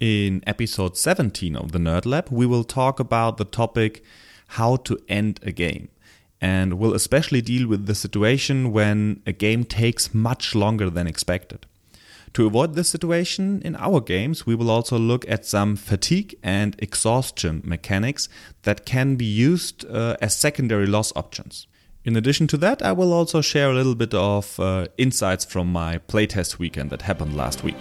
In episode 17 of the Nerd Lab, we will talk about the topic how to end a game. And we'll especially deal with the situation when a game takes much longer than expected. To avoid this situation in our games, we will also look at some fatigue and exhaustion mechanics that can be used uh, as secondary loss options. In addition to that, I will also share a little bit of uh, insights from my playtest weekend that happened last week.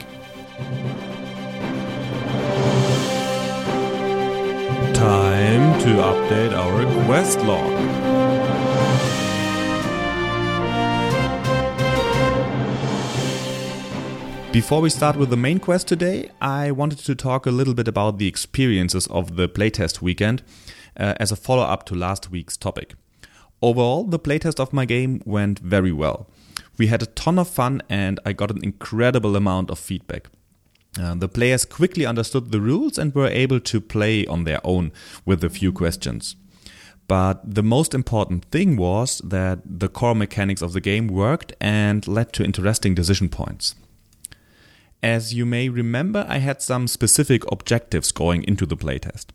Time to update our quest log. Before we start with the main quest today, I wanted to talk a little bit about the experiences of the playtest weekend uh, as a follow up to last week's topic. Overall, the playtest of my game went very well. We had a ton of fun and I got an incredible amount of feedback. Uh, the players quickly understood the rules and were able to play on their own with a few questions. But the most important thing was that the core mechanics of the game worked and led to interesting decision points. As you may remember, I had some specific objectives going into the playtest.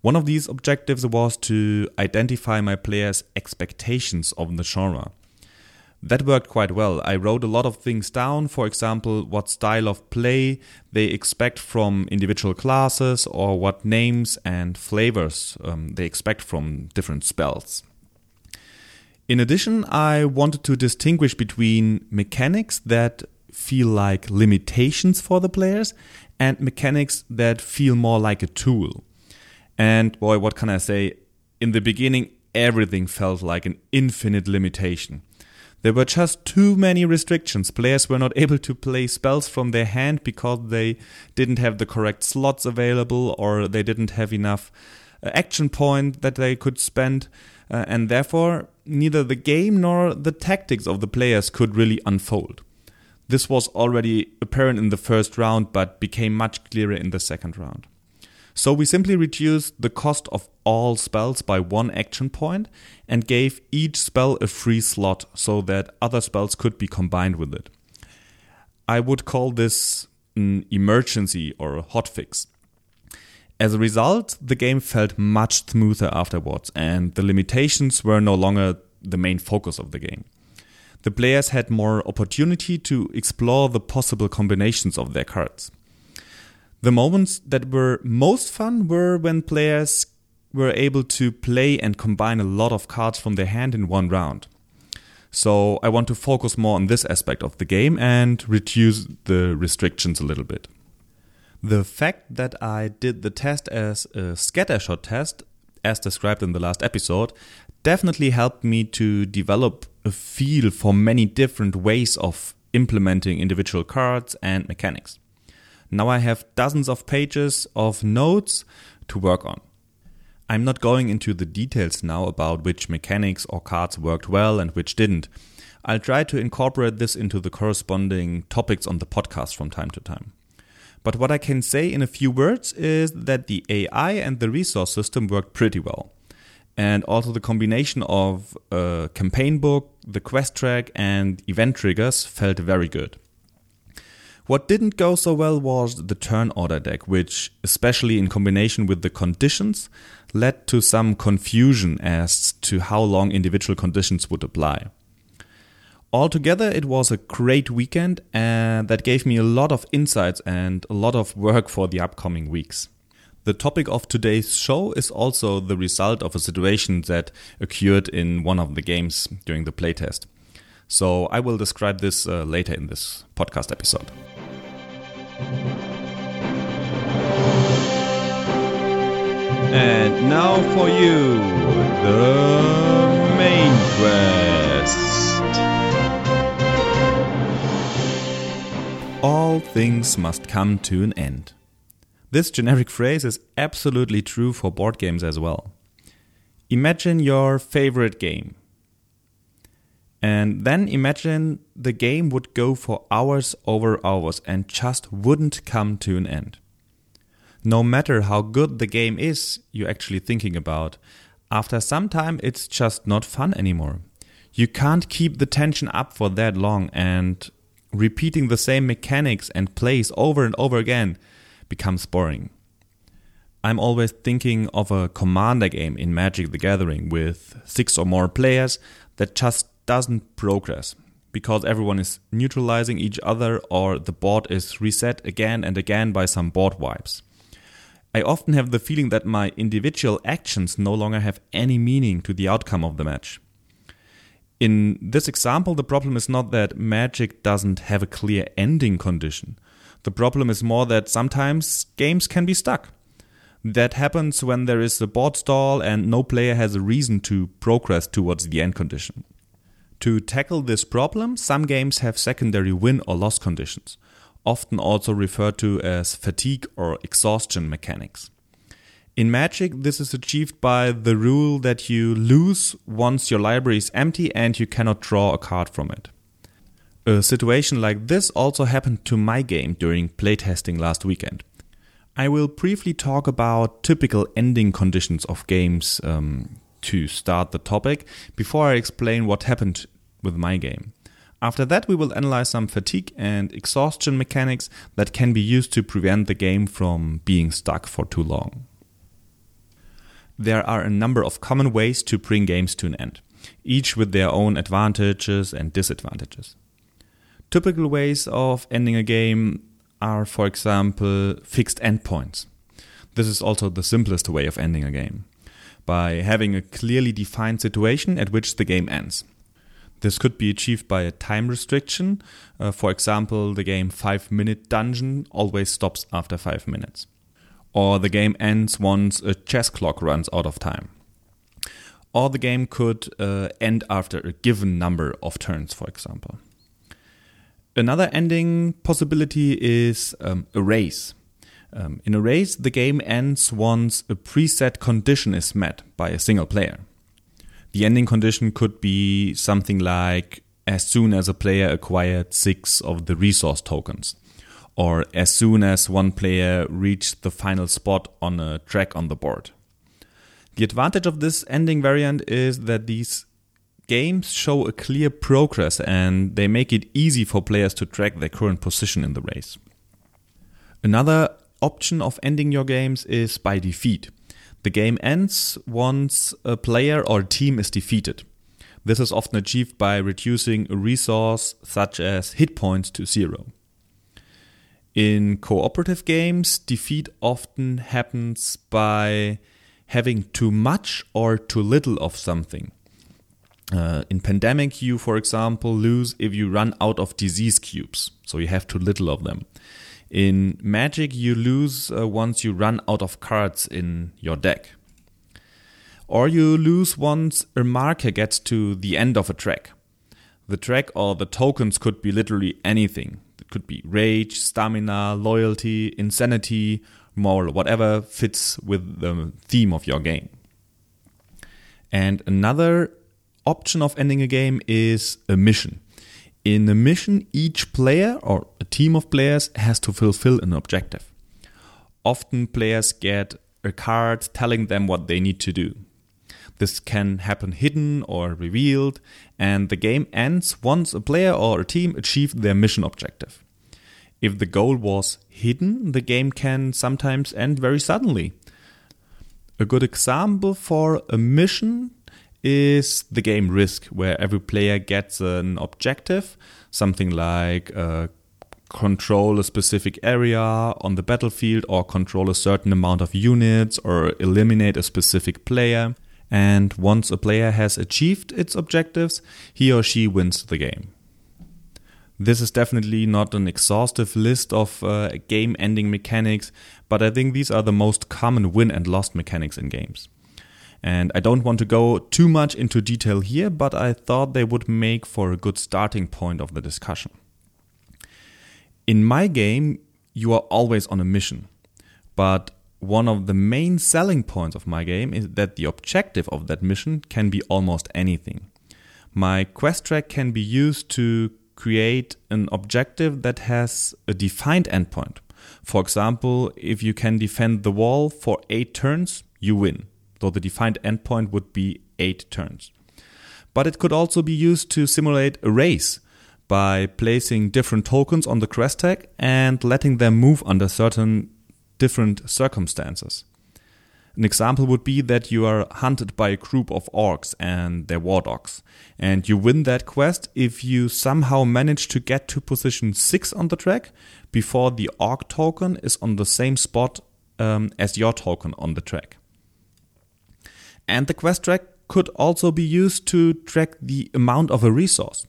One of these objectives was to identify my players' expectations of the genre. That worked quite well. I wrote a lot of things down, for example, what style of play they expect from individual classes or what names and flavors um, they expect from different spells. In addition, I wanted to distinguish between mechanics that feel like limitations for the players and mechanics that feel more like a tool. And boy, what can I say? In the beginning, everything felt like an infinite limitation. There were just too many restrictions. Players were not able to play spells from their hand because they didn't have the correct slots available or they didn't have enough uh, action point that they could spend. Uh, and therefore, neither the game nor the tactics of the players could really unfold. This was already apparent in the first round, but became much clearer in the second round. So we simply reduced the cost of all spells by one action point and gave each spell a free slot so that other spells could be combined with it. I would call this an emergency or a hotfix. As a result, the game felt much smoother afterwards, and the limitations were no longer the main focus of the game. The players had more opportunity to explore the possible combinations of their cards. The moments that were most fun were when players were able to play and combine a lot of cards from their hand in one round. So I want to focus more on this aspect of the game and reduce the restrictions a little bit. The fact that I did the test as a scattershot test, as described in the last episode, definitely helped me to develop a feel for many different ways of implementing individual cards and mechanics. Now I have dozens of pages of notes to work on. I'm not going into the details now about which mechanics or cards worked well and which didn't. I'll try to incorporate this into the corresponding topics on the podcast from time to time. But what I can say in a few words is that the AI and the resource system worked pretty well. And also the combination of a campaign book, the quest track, and event triggers felt very good. What didn't go so well was the turn order deck, which, especially in combination with the conditions, led to some confusion as to how long individual conditions would apply. Altogether, it was a great weekend and that gave me a lot of insights and a lot of work for the upcoming weeks. The topic of today's show is also the result of a situation that occurred in one of the games during the playtest. So I will describe this uh, later in this podcast episode. And now for you, the main quest. All things must come to an end. This generic phrase is absolutely true for board games as well. Imagine your favorite game. And then imagine the game would go for hours over hours and just wouldn't come to an end. No matter how good the game is you're actually thinking about, after some time it's just not fun anymore. You can't keep the tension up for that long, and repeating the same mechanics and plays over and over again becomes boring. I'm always thinking of a commander game in Magic the Gathering with six or more players that just doesn't progress because everyone is neutralizing each other or the board is reset again and again by some board wipes. I often have the feeling that my individual actions no longer have any meaning to the outcome of the match. In this example, the problem is not that Magic doesn't have a clear ending condition. The problem is more that sometimes games can be stuck. That happens when there is a board stall and no player has a reason to progress towards the end condition. To tackle this problem, some games have secondary win or loss conditions, often also referred to as fatigue or exhaustion mechanics. In Magic, this is achieved by the rule that you lose once your library is empty and you cannot draw a card from it. A situation like this also happened to my game during playtesting last weekend. I will briefly talk about typical ending conditions of games um, to start the topic before I explain what happened with my game. After that, we will analyze some fatigue and exhaustion mechanics that can be used to prevent the game from being stuck for too long there are a number of common ways to bring games to an end, each with their own advantages and disadvantages. Typical ways of ending a game are, for example, fixed endpoints. This is also the simplest way of ending a game, by having a clearly defined situation at which the game ends. This could be achieved by a time restriction. Uh, for example, the game 5 Minute Dungeon always stops after 5 minutes or the game ends once a chess clock runs out of time. Or the game could uh, end after a given number of turns, for example. Another ending possibility is um, a race. Um, in a race, the game ends once a preset condition is met by a single player. The ending condition could be something like as soon as a player acquired six of the resource tokens or as soon as one player reached the final spot on a track on the board. The advantage of this ending variant is that these games show a clear progress and they make it easy for players to track their current position in the race. Another option of ending your games is by defeat. The game ends once a player or team is defeated. This is often achieved by reducing a resource such as hit points to zero. In cooperative games, defeat often happens by having too much or too little of something. Uh, in Pandemic, you, for example, lose if you run out of disease cubes, so you have too little of them. In Magic, you lose uh, once you run out of cards in your deck. Or you lose once a marker gets to the end of a track. The track or the tokens could be literally anything It could be rage, stamina, loyalty, insanity, moral, whatever fits with the theme of your game. And another option of ending a game is a mission. In a mission, each player or a team of players has to fulfill an objective. Often, players get a card telling them what they need to do. This can happen hidden or revealed, and the game ends once a player or a team achieved their mission objective. If the goal was hidden, the game can sometimes end very suddenly. A good example for a mission is the game Risk, where every player gets an objective, something like uh, control a specific area on the battlefield, or control a certain amount of units, or eliminate a specific player. And once a player has achieved its objectives, he or she wins the game. This is definitely not an exhaustive list of uh, game ending mechanics, but I think these are the most common win and lost mechanics in games. And I don't want to go too much into detail here, but I thought they would make for a good starting point of the discussion. In my game, you are always on a mission. but one of the main selling points of my game is that the objective of that mission can be almost anything. My quest track can be used to create an objective that has a defined endpoint. For example, if you can defend the wall for 8 turns, you win. So the defined endpoint would be 8 turns. But it could also be used to simulate a race by placing different tokens on the quest track and letting them move under certain different circumstances. An example would be that you are hunted by a group of orcs and their war dogs, and you win that quest if you somehow manage to get to position 6 on the track before the orc token is on the same spot um, as your token on the track. And the quest track could also be used to track the amount of a resource.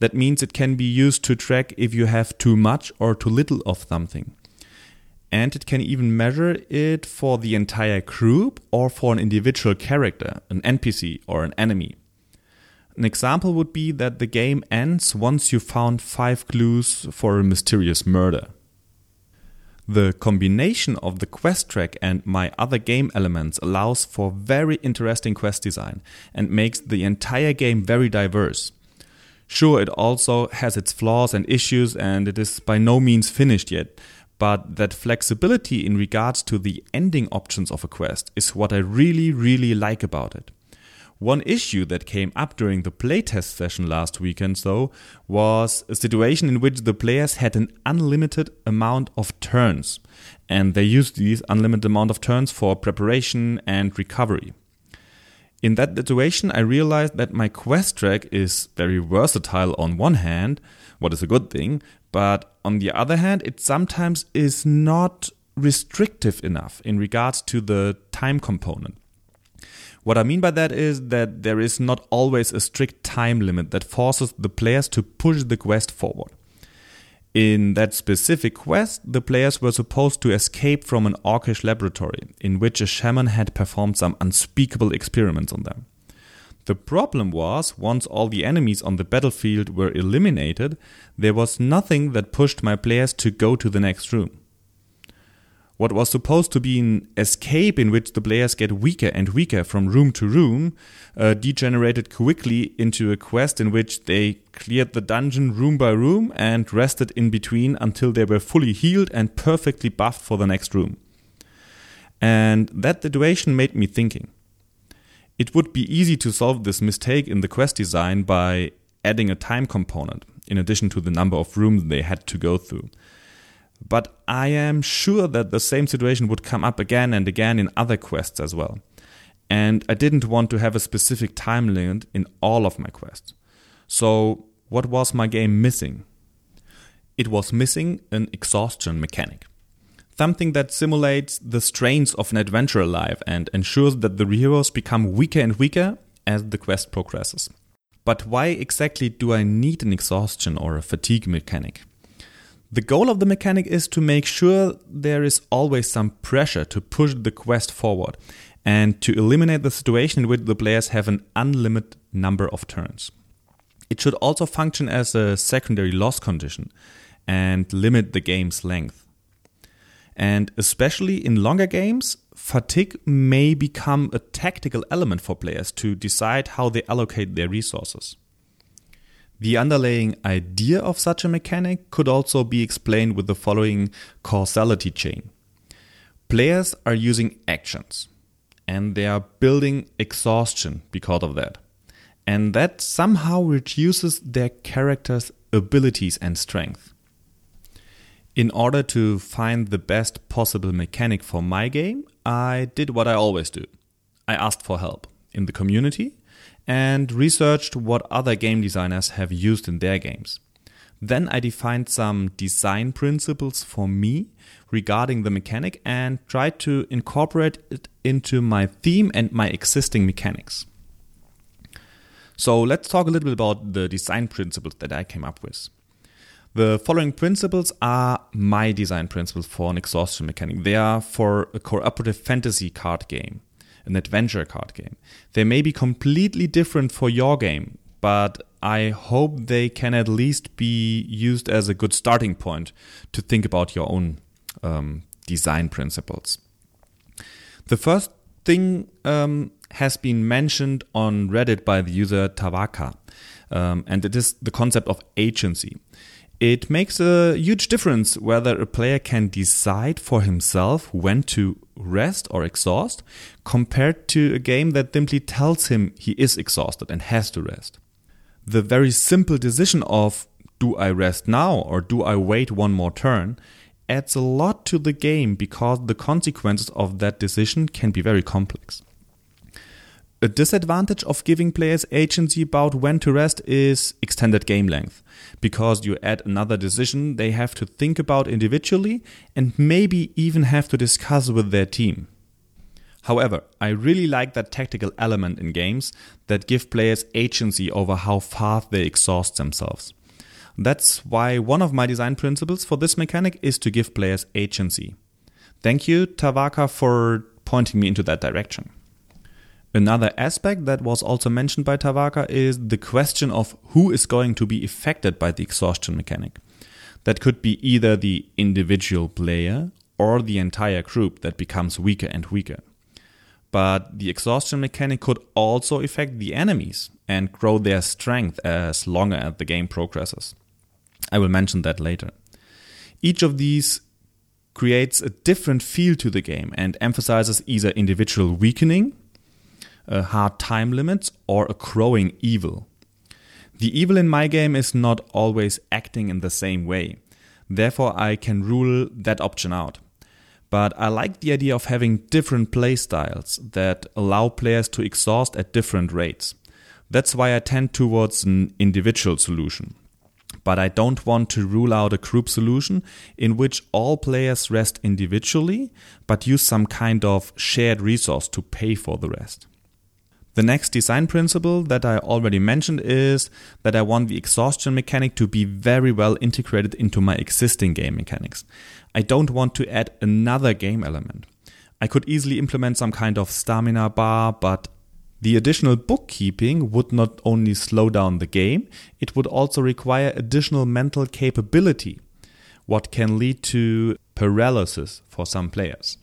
That means it can be used to track if you have too much or too little of something and it can even measure it for the entire group or for an individual character, an NPC or an enemy. An example would be that the game ends once you found five clues for a mysterious murder. The combination of the quest track and my other game elements allows for very interesting quest design and makes the entire game very diverse. Sure, it also has its flaws and issues and it is by no means finished yet, but that flexibility in regards to the ending options of a quest is what I really, really like about it. One issue that came up during the playtest session last weekend, though, was a situation in which the players had an unlimited amount of turns, and they used these unlimited amount of turns for preparation and recovery. In that situation, I realized that my quest track is very versatile on one hand, what is a good thing, but on the other hand, it sometimes is not restrictive enough in regards to the time component. What I mean by that is that there is not always a strict time limit that forces the players to push the quest forward. In that specific quest, the players were supposed to escape from an orcish laboratory in which a shaman had performed some unspeakable experiments on them. The problem was, once all the enemies on the battlefield were eliminated, there was nothing that pushed my players to go to the next room. What was supposed to be an escape in which the players get weaker and weaker from room to room uh, degenerated quickly into a quest in which they cleared the dungeon room by room and rested in between until they were fully healed and perfectly buffed for the next room. And that situation made me thinking. It would be easy to solve this mistake in the quest design by adding a time component, in addition to the number of rooms they had to go through. But I am sure that the same situation would come up again and again in other quests as well. And I didn't want to have a specific time limit in all of my quests. So, what was my game missing? It was missing an exhaustion mechanic something that simulates the strains of an adventure life and ensures that the heroes become weaker and weaker as the quest progresses. But why exactly do I need an exhaustion or a fatigue mechanic? The goal of the mechanic is to make sure there is always some pressure to push the quest forward and to eliminate the situation in which the players have an unlimited number of turns. It should also function as a secondary loss condition and limit the game's length. And especially in longer games, fatigue may become a tactical element for players to decide how they allocate their resources. The underlying idea of such a mechanic could also be explained with the following causality chain. Players are using actions and they are building exhaustion because of that. And that somehow reduces their character's abilities and strength. In order to find the best possible mechanic for my game, I did what I always do. I asked for help in the community and researched what other game designers have used in their games. Then I defined some design principles for me regarding the mechanic and tried to incorporate it into my theme and my existing mechanics. So let's talk a little bit about the design principles that I came up with. The following principles are my design principles for an exhaustion mechanic. They are for a cooperative fantasy card game, an adventure card game. They may be completely different for your game, but I hope they can at least be used as a good starting point to think about your own um, design principles. The first thing um, has been mentioned on Reddit by the user Tavaka, um, and it is the concept of agency. It makes a huge difference whether a player can decide for himself when to rest or exhaust compared to a game that simply tells him he is exhausted and has to rest. The very simple decision of do I rest now or do I wait one more turn adds a lot to the game because the consequences of that decision can be very complex. A disadvantage of giving players agency about when to rest is extended game length, because you add another decision they have to think about individually and maybe even have to discuss with their team. However, I really like that tactical element in games that give players agency over how fast they exhaust themselves. That's why one of my design principles for this mechanic is to give players agency. Thank you, Tavaka, for pointing me into that direction. Another aspect that was also mentioned by Tavaka is the question of who is going to be affected by the exhaustion mechanic. That could be either the individual player or the entire group that becomes weaker and weaker. But the exhaustion mechanic could also affect the enemies and grow their strength as longer as the game progresses. I will mention that later. Each of these creates a different feel to the game and emphasizes either individual weakening, hard time limits, or a growing evil. The evil in my game is not always acting in the same way. Therefore, I can rule that option out. But I like the idea of having different playstyles that allow players to exhaust at different rates. That's why I tend towards an individual solution but I don't want to rule out a group solution in which all players rest individually, but use some kind of shared resource to pay for the rest. The next design principle that I already mentioned is that I want the exhaustion mechanic to be very well integrated into my existing game mechanics. I don't want to add another game element. I could easily implement some kind of stamina bar, but the additional bookkeeping would not only slow down the game, it would also require additional mental capability, what can lead to paralysis for some players.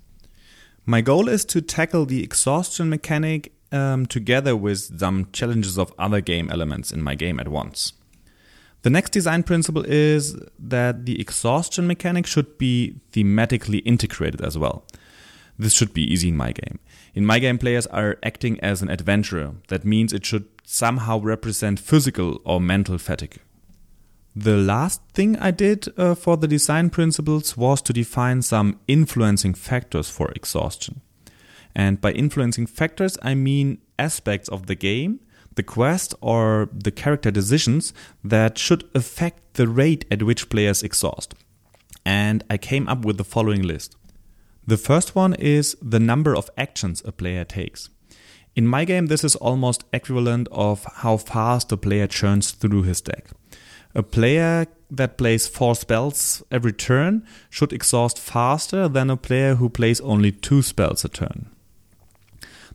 My goal is to tackle the exhaustion mechanic um, together with some challenges of other game elements in my game at once. The next design principle is that the exhaustion mechanic should be thematically integrated as well. This should be easy in my game. In my game, players are acting as an adventurer. That means it should somehow represent physical or mental fatigue. The last thing I did uh, for the design principles was to define some influencing factors for exhaustion. And by influencing factors, I mean aspects of the game, the quest, or the character decisions that should affect the rate at which players exhaust. And I came up with the following list. The first one is the number of actions a player takes. In my game, this is almost equivalent of how fast a player churns through his deck. A player that plays four spells every turn should exhaust faster than a player who plays only two spells a turn.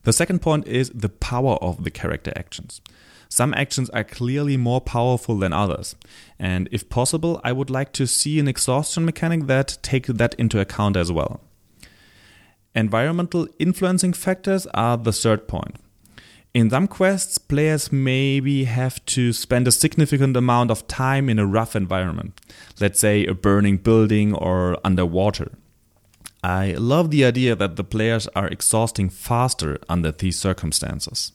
The second point is the power of the character actions. Some actions are clearly more powerful than others, and if possible, I would like to see an exhaustion mechanic that take that into account as well. Environmental influencing factors are the third point. In some quests, players maybe have to spend a significant amount of time in a rough environment, let's say a burning building or underwater. I love the idea that the players are exhausting faster under these circumstances.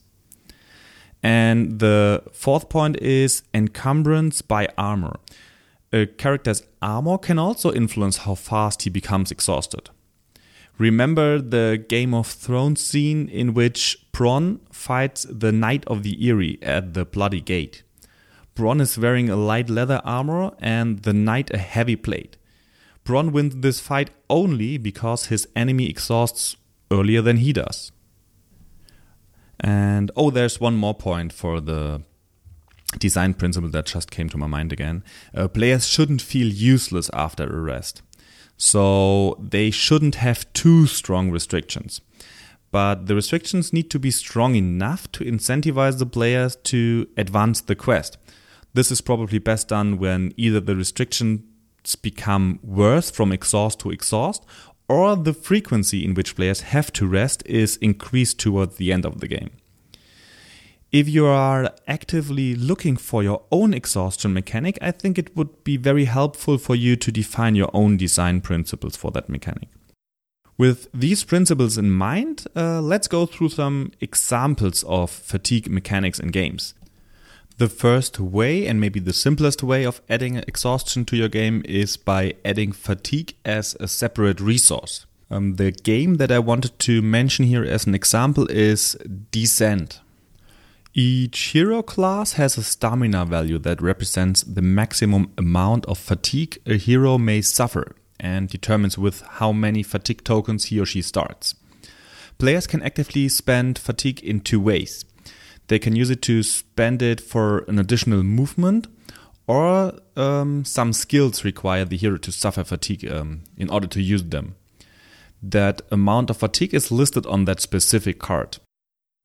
And the fourth point is encumbrance by armor. A character's armor can also influence how fast he becomes exhausted. Remember the Game of Thrones scene in which Bronn fights the Knight of the Eyrie at the Bloody Gate. Bronn is wearing a light leather armor and the knight a heavy plate. Bronn wins this fight only because his enemy exhausts earlier than he does. And oh, there's one more point for the design principle that just came to my mind again. Uh, players shouldn't feel useless after a rest. So they shouldn't have too strong restrictions. But the restrictions need to be strong enough to incentivize the players to advance the quest. This is probably best done when either the become worse from exhaust to exhaust, or the frequency in which players have to rest is increased towards the end of the game. If you are actively looking for your own exhaustion mechanic, I think it would be very helpful for you to define your own design principles for that mechanic. With these principles in mind, uh, let's go through some examples of fatigue mechanics in games. The first way, and maybe the simplest way of adding exhaustion to your game, is by adding fatigue as a separate resource. Um, the game that I wanted to mention here as an example is Descent. Each hero class has a stamina value that represents the maximum amount of fatigue a hero may suffer and determines with how many fatigue tokens he or she starts. Players can actively spend fatigue in two ways. They can use it to spend it for an additional movement, or um, some skills require the hero to suffer fatigue um, in order to use them. That amount of fatigue is listed on that specific card.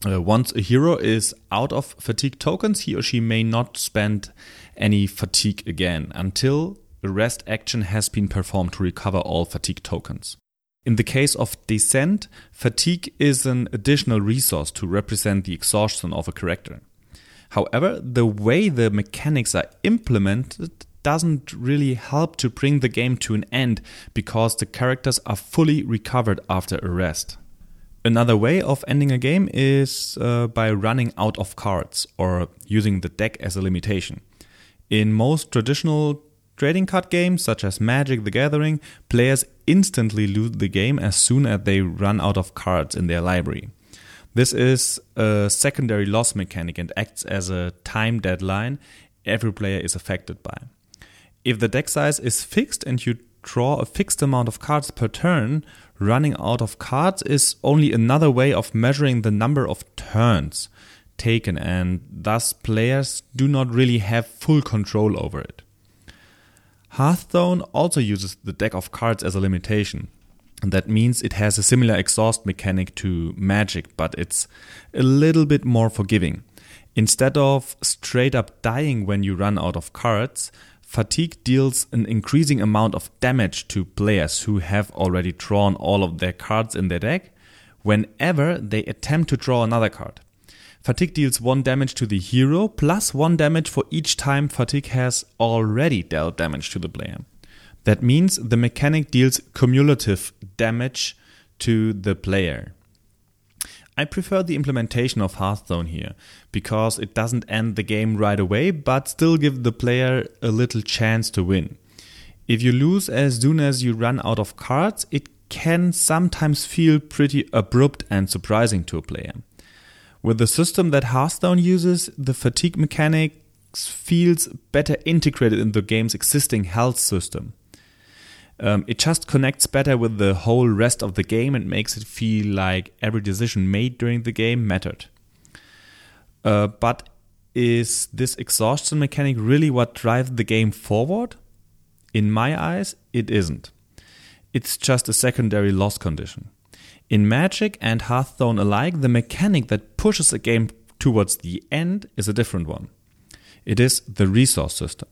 Uh, once a hero is out of fatigue tokens, he or she may not spend any fatigue again until a rest action has been performed to recover all fatigue tokens. In the case of Descent, fatigue is an additional resource to represent the exhaustion of a character. However, the way the mechanics are implemented doesn't really help to bring the game to an end because the characters are fully recovered after a rest. Another way of ending a game is uh, by running out of cards or using the deck as a limitation. In most traditional trading card games, such as Magic the Gathering, players instantly lose the game as soon as they run out of cards in their library. This is a secondary loss mechanic and acts as a time deadline every player is affected by. If the deck size is fixed and you draw a fixed amount of cards per turn, running out of cards is only another way of measuring the number of turns taken, and thus players do not really have full control over it. Hearthstone also uses the deck of cards as a limitation. That means it has a similar exhaust mechanic to Magic, but it's a little bit more forgiving. Instead of straight up dying when you run out of cards, Fatigue deals an increasing amount of damage to players who have already drawn all of their cards in their deck whenever they attempt to draw another card. Fatigue deals 1 damage to the hero plus 1 damage for each time Fatigue has already dealt damage to the player. That means the mechanic deals cumulative damage to the player. I prefer the implementation of Hearthstone here because it doesn't end the game right away but still give the player a little chance to win. If you lose as soon as you run out of cards, it can sometimes feel pretty abrupt and surprising to a player. With the system that Hearthstone uses, the fatigue mechanics feels better integrated in the game's existing health system. Um, it just connects better with the whole rest of the game and makes it feel like every decision made during the game mattered. Uh, but is this exhaustion mechanic really what drives the game forward? In my eyes, it isn't. It's just a secondary loss condition. In Magic and Hearthstone alike, the mechanic that pushes a game towards the end is a different one. It is the resource system.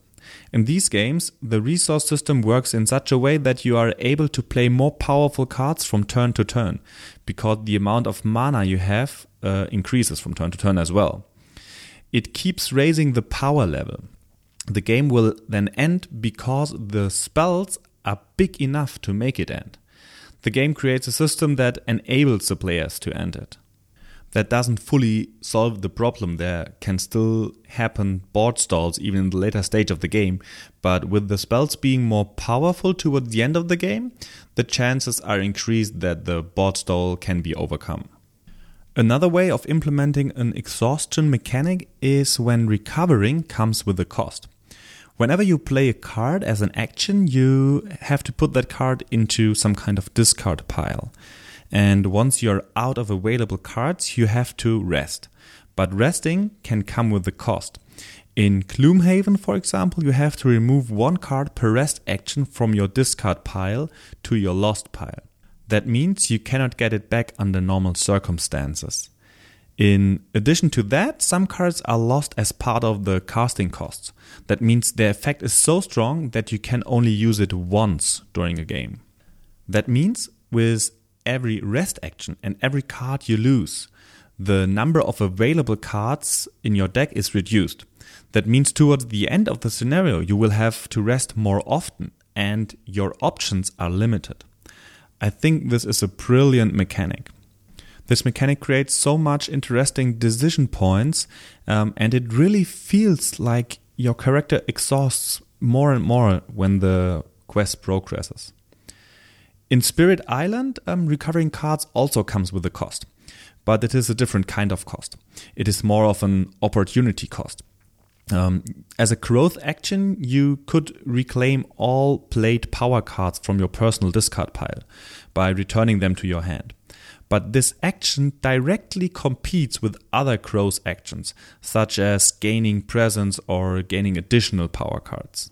In these games, the resource system works in such a way that you are able to play more powerful cards from turn to turn, because the amount of mana you have uh, increases from turn to turn as well. It keeps raising the power level. The game will then end because the spells are big enough to make it end. The game creates a system that enables the players to end it that doesn't fully solve the problem. There can still happen board stalls even in the later stage of the game, but with the spells being more powerful toward the end of the game, the chances are increased that the board stall can be overcome. Another way of implementing an exhaustion mechanic is when recovering comes with a cost. Whenever you play a card as an action, you have to put that card into some kind of discard pile. And once you're out of available cards, you have to rest. But resting can come with a cost. In Gloomhaven, for example, you have to remove one card per rest action from your discard pile to your lost pile. That means you cannot get it back under normal circumstances. In addition to that, some cards are lost as part of the casting costs. That means their effect is so strong that you can only use it once during a game. That means with every rest action and every card you lose, the number of available cards in your deck is reduced. That means towards the end of the scenario, you will have to rest more often and your options are limited. I think this is a brilliant mechanic. This mechanic creates so much interesting decision points, um, and it really feels like your character exhausts more and more when the quest progresses. In Spirit Island, um, recovering cards also comes with a cost, but it is a different kind of cost. It is more of an opportunity cost. Um, as a growth action, you could reclaim all played power cards from your personal discard pile by returning them to your hand. But this action directly competes with other growth actions, such as gaining presence or gaining additional power cards.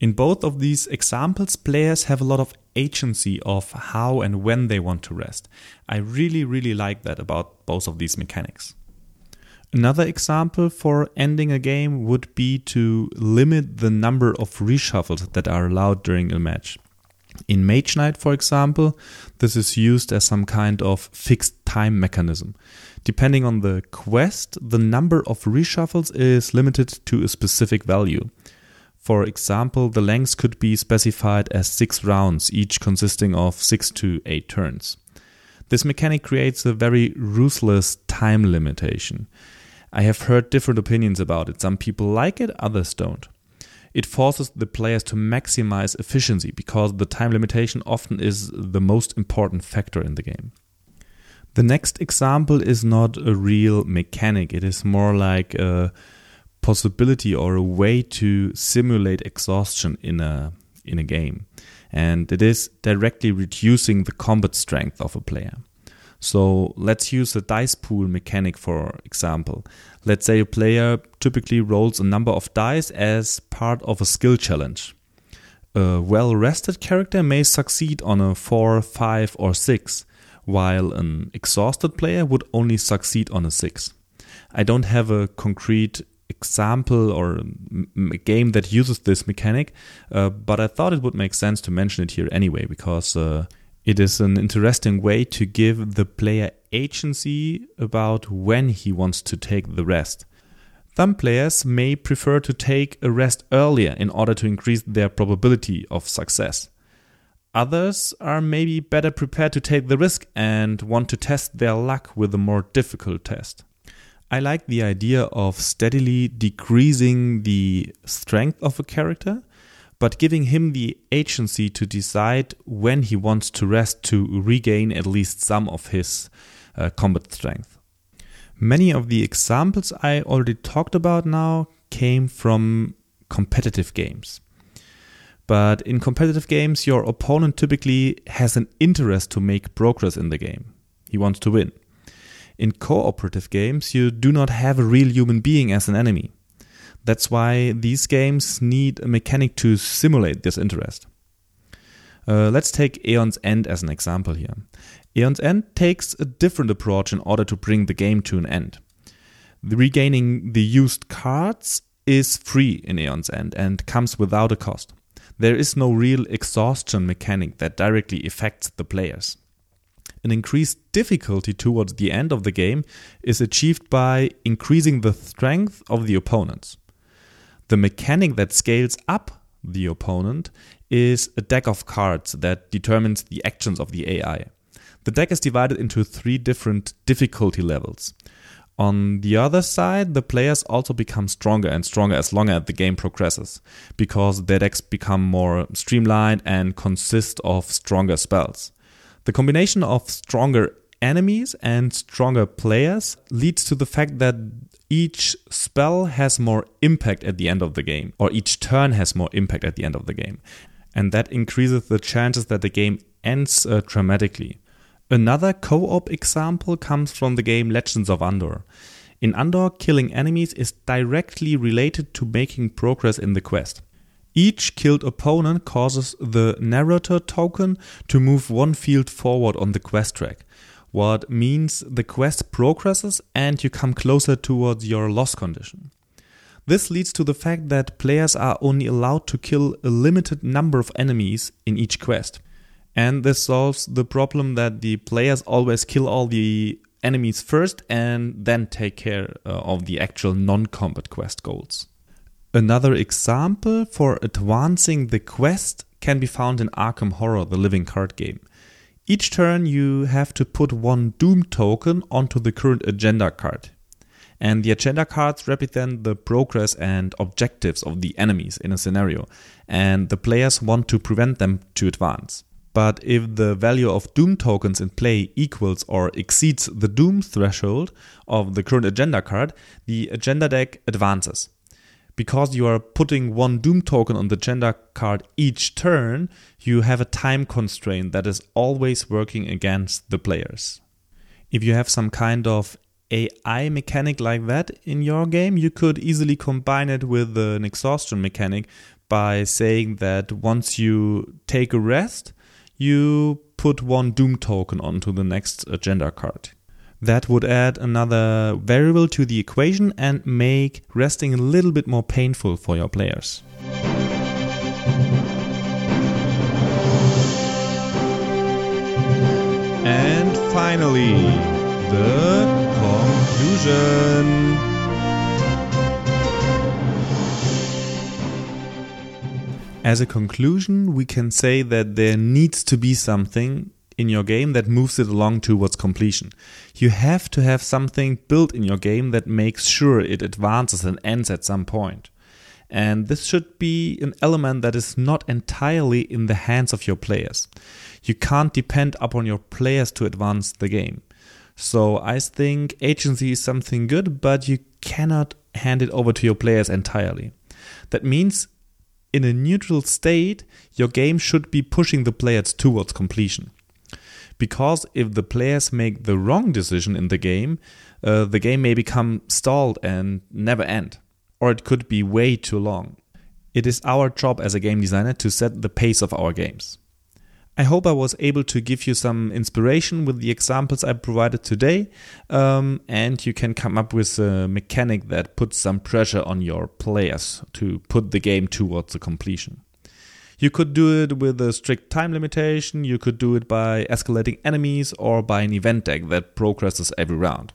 In both of these examples, players have a lot of agency of how and when they want to rest. I really, really like that about both of these mechanics. Another example for ending a game would be to limit the number of reshuffles that are allowed during a match. In Mage Knight, for example, this is used as some kind of fixed time mechanism. Depending on the quest, the number of reshuffles is limited to a specific value. For example, the length could be specified as six rounds, each consisting of six to eight turns. This mechanic creates a very ruthless time limitation. I have heard different opinions about it. Some people like it, others don't. It forces the players to maximize efficiency because the time limitation often is the most important factor in the game. The next example is not a real mechanic, it is more like a possibility or a way to simulate exhaustion in a in a game. And it is directly reducing the combat strength of a player. So let's use a dice pool mechanic for example. Let's say a player typically rolls a number of dice as part of a skill challenge. A well rested character may succeed on a 4, 5, or 6, while an exhausted player would only succeed on a 6. I don't have a concrete example or a game that uses this mechanic, uh, but I thought it would make sense to mention it here anyway because uh, it is an interesting way to give the player agency about when he wants to take the rest. Some players may prefer to take a rest earlier in order to increase their probability of success. Others are maybe better prepared to take the risk and want to test their luck with a more difficult test. I like the idea of steadily decreasing the strength of a character but giving him the agency to decide when he wants to rest to regain at least some of his uh, combat strength. Many of the examples I already talked about now came from competitive games. But in competitive games, your opponent typically has an interest to make progress in the game. He wants to win. In cooperative games, you do not have a real human being as an enemy. That's why these games need a mechanic to simulate this interest. Uh, let's take Aeon's End as an example here. Aeon's End takes a different approach in order to bring the game to an end. The regaining the used cards is free in Aeon's End and comes without a cost. There is no real exhaustion mechanic that directly affects the players. An increased difficulty towards the end of the game is achieved by increasing the strength of the opponents. The mechanic that scales up the opponent is a deck of cards that determines the actions of the AI. The deck is divided into three different difficulty levels. On the other side, the players also become stronger and stronger as long as the game progresses, because their decks become more streamlined and consist of stronger spells. The combination of stronger enemies and stronger players leads to the fact that each spell has more impact at the end of the game, or each turn has more impact at the end of the game. And that increases the chances that the game ends uh, dramatically. Another co op example comes from the game Legends of Andor. In Andor, killing enemies is directly related to making progress in the quest. Each killed opponent causes the narrator token to move one field forward on the quest track, what means the quest progresses and you come closer towards your loss condition. This leads to the fact that players are only allowed to kill a limited number of enemies in each quest. And this solves the problem that the players always kill all the enemies first and then take care uh, of the actual non combat quest goals. Another example for advancing the quest can be found in Arkham Horror, the living card game. Each turn, you have to put one Doom token onto the current agenda card. And the agenda cards represent the progress and objectives of the enemies in a scenario, and the players want to prevent them to advance. But if the value of Doom tokens in play equals or exceeds the Doom threshold of the current agenda card, the agenda deck advances. Because you are putting one Doom token on the agenda card each turn, you have a time constraint that is always working against the players. If you have some kind of AI mechanic like that in your game, you could easily combine it with an exhaustion mechanic by saying that once you take a rest, you put one Doom token onto the next agenda card. That would add another variable to the equation and make resting a little bit more painful for your players. And finally, the conclusion. As a conclusion, we can say that there needs to be something in your game that moves it along towards completion. You have to have something built in your game that makes sure it advances and ends at some point. And this should be an element that is not entirely in the hands of your players. You can't depend upon your players to advance the game. So I think agency is something good, but you cannot hand it over to your players entirely. That means in a neutral state, your game should be pushing the players towards completion. Because if the players make the wrong decision in the game, uh, the game may become stalled and never end, or it could be way too long. It is our job as a game designer to set the pace of our games. I hope I was able to give you some inspiration with the examples I provided today, um, and you can come up with a mechanic that puts some pressure on your players to put the game towards the completion. You could do it with a strict time limitation, you could do it by escalating enemies, or by an event deck that progresses every round.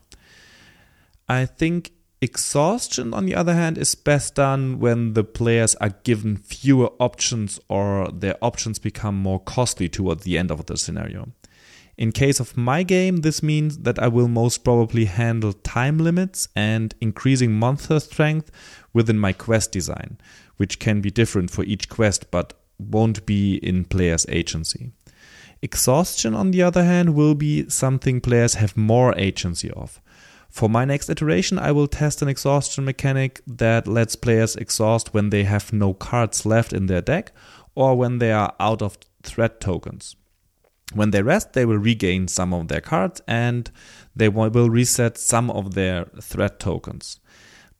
I think Exhaustion, on the other hand, is best done when the players are given fewer options or their options become more costly towards the end of the scenario. In case of my game, this means that I will most probably handle time limits and increasing monster strength within my quest design, which can be different for each quest but won't be in players' agency. Exhaustion, on the other hand, will be something players have more agency of. For my next iteration, I will test an exhaustion mechanic that lets players exhaust when they have no cards left in their deck or when they are out of threat tokens. When they rest, they will regain some of their cards and they will reset some of their threat tokens.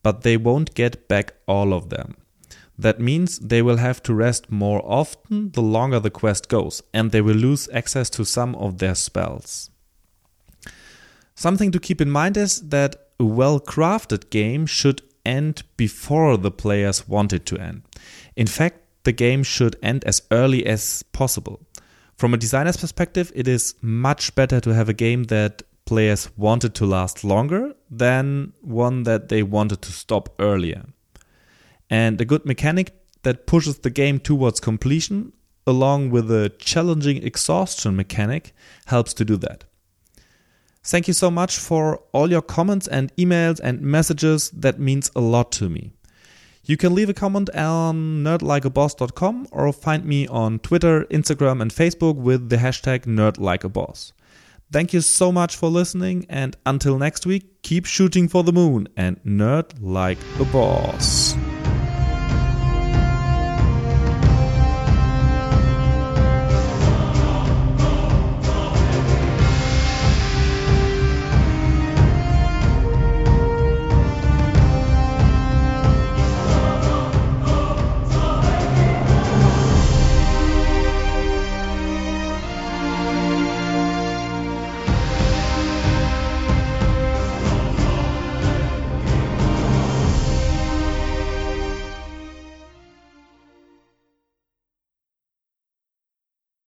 But they won't get back all of them. That means they will have to rest more often the longer the quest goes, and they will lose access to some of their spells. Something to keep in mind is that a well crafted game should end before the players want it to end. In fact, the game should end as early as possible. From a designer's perspective, it is much better to have a game that players wanted to last longer than one that they wanted to stop earlier. And a good mechanic that pushes the game towards completion, along with a challenging exhaustion mechanic, helps to do that. Thank you so much for all your comments and emails and messages. That means a lot to me. You can leave a comment on nerdlikeaboss.com or find me on Twitter, Instagram, and Facebook with the hashtag nerdlikeaboss. Thank you so much for listening, and until next week, keep shooting for the moon and nerd like a boss.